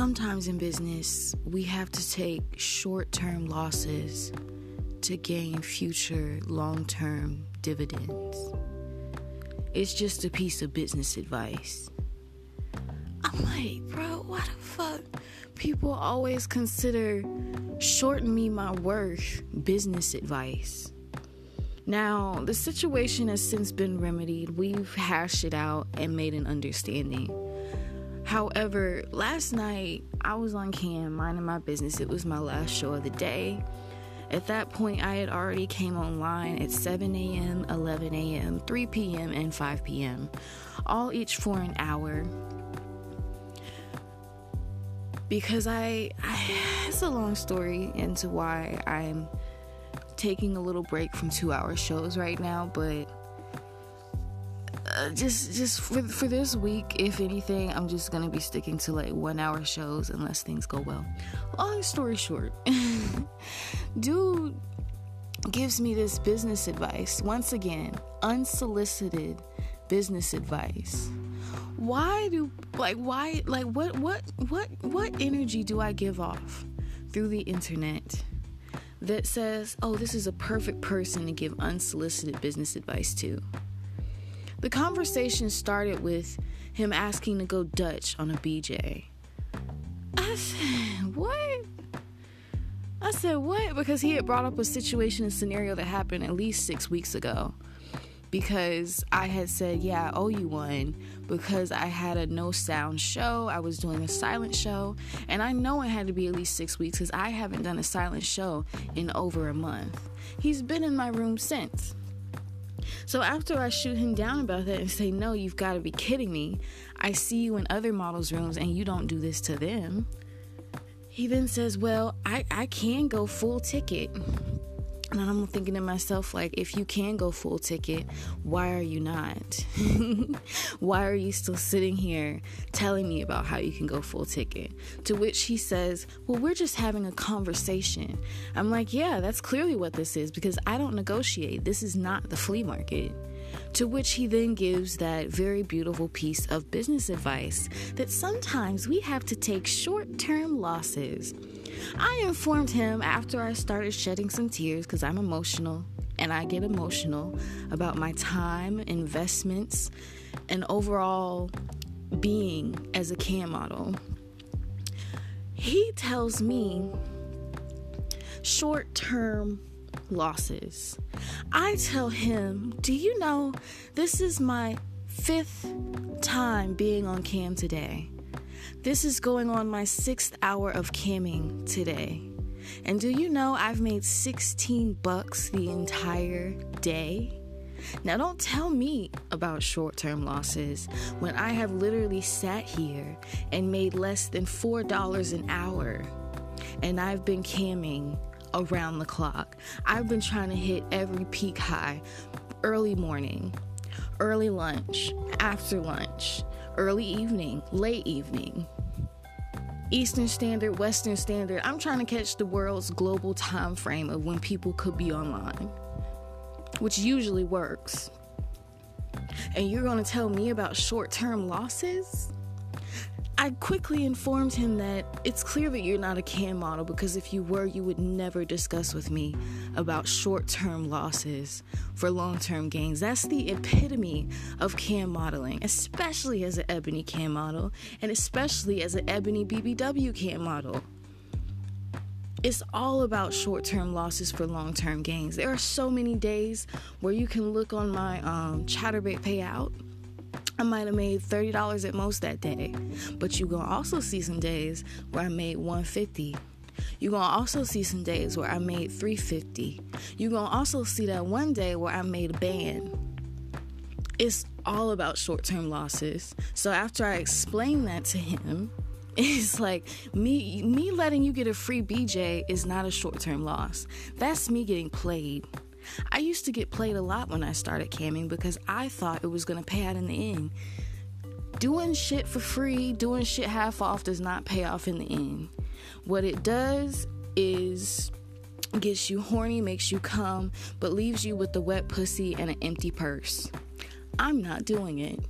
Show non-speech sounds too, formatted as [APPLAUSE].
Sometimes in business, we have to take short term losses to gain future long term dividends. It's just a piece of business advice. I'm like, bro, why the fuck people always consider shorten me my worth business advice? Now, the situation has since been remedied. We've hashed it out and made an understanding. However, last night I was on cam minding my business. It was my last show of the day. At that point, I had already came online at 7 a.m., 11 a.m., 3 p.m., and 5 p.m., all each for an hour. Because I, I it's a long story into why I'm taking a little break from two hour shows right now, but uh, just just for for this week, if anything, I'm just gonna be sticking to like one hour shows unless things go well. Long story short, [LAUGHS] dude gives me this business advice once again, unsolicited business advice. Why do like why like what what what what energy do I give off through the internet? that says, oh, this is a perfect person to give unsolicited business advice to. The conversation started with him asking to go Dutch on a BJ. I said, what? I said, what? Because he had brought up a situation and scenario that happened at least six weeks ago. Because I had said, yeah, I owe you one. Because I had a no sound show, I was doing a silent show. And I know it had to be at least six weeks because I haven't done a silent show in over a month. He's been in my room since. So after I shoot him down about that and say, No, you've got to be kidding me, I see you in other models' rooms and you don't do this to them. He then says, Well, I, I can go full ticket. And I'm thinking to myself, like, if you can go full ticket, why are you not? [LAUGHS] why are you still sitting here telling me about how you can go full ticket? To which he says, Well, we're just having a conversation. I'm like, Yeah, that's clearly what this is because I don't negotiate. This is not the flea market. To which he then gives that very beautiful piece of business advice that sometimes we have to take short term losses I informed him after I started shedding some tears because I'm emotional and I get emotional about my time, investments, and overall being as a cam model. He tells me short term losses. I tell him, Do you know this is my fifth time being on cam today? This is going on my sixth hour of camming today. And do you know I've made 16 bucks the entire day? Now, don't tell me about short term losses when I have literally sat here and made less than $4 an hour. And I've been camming around the clock. I've been trying to hit every peak high early morning, early lunch, after lunch, early evening, late evening, Eastern Standard, Western Standard. I'm trying to catch the world's global time frame of when people could be online, which usually works. And you're going to tell me about short term losses? I quickly informed him that it's clear that you're not a cam model because if you were, you would never discuss with me about short term losses for long term gains. That's the epitome of cam modeling, especially as an ebony cam model and especially as an ebony BBW cam model. It's all about short term losses for long term gains. There are so many days where you can look on my um, Chaturbate payout I might have made $30 at most that day. But you're going to also see some days where I made 150 you're gonna also see some days where I made 350. You're gonna also see that one day where I made a band. It's all about short-term losses. So after I explained that to him, [LAUGHS] it's like me me letting you get a free BJ is not a short-term loss. That's me getting played. I used to get played a lot when I started camming because I thought it was going to pay out in the end. Doing shit for free, doing shit half off does not pay off in the end. What it does is gets you horny, makes you come, but leaves you with the wet pussy and an empty purse. I'm not doing it.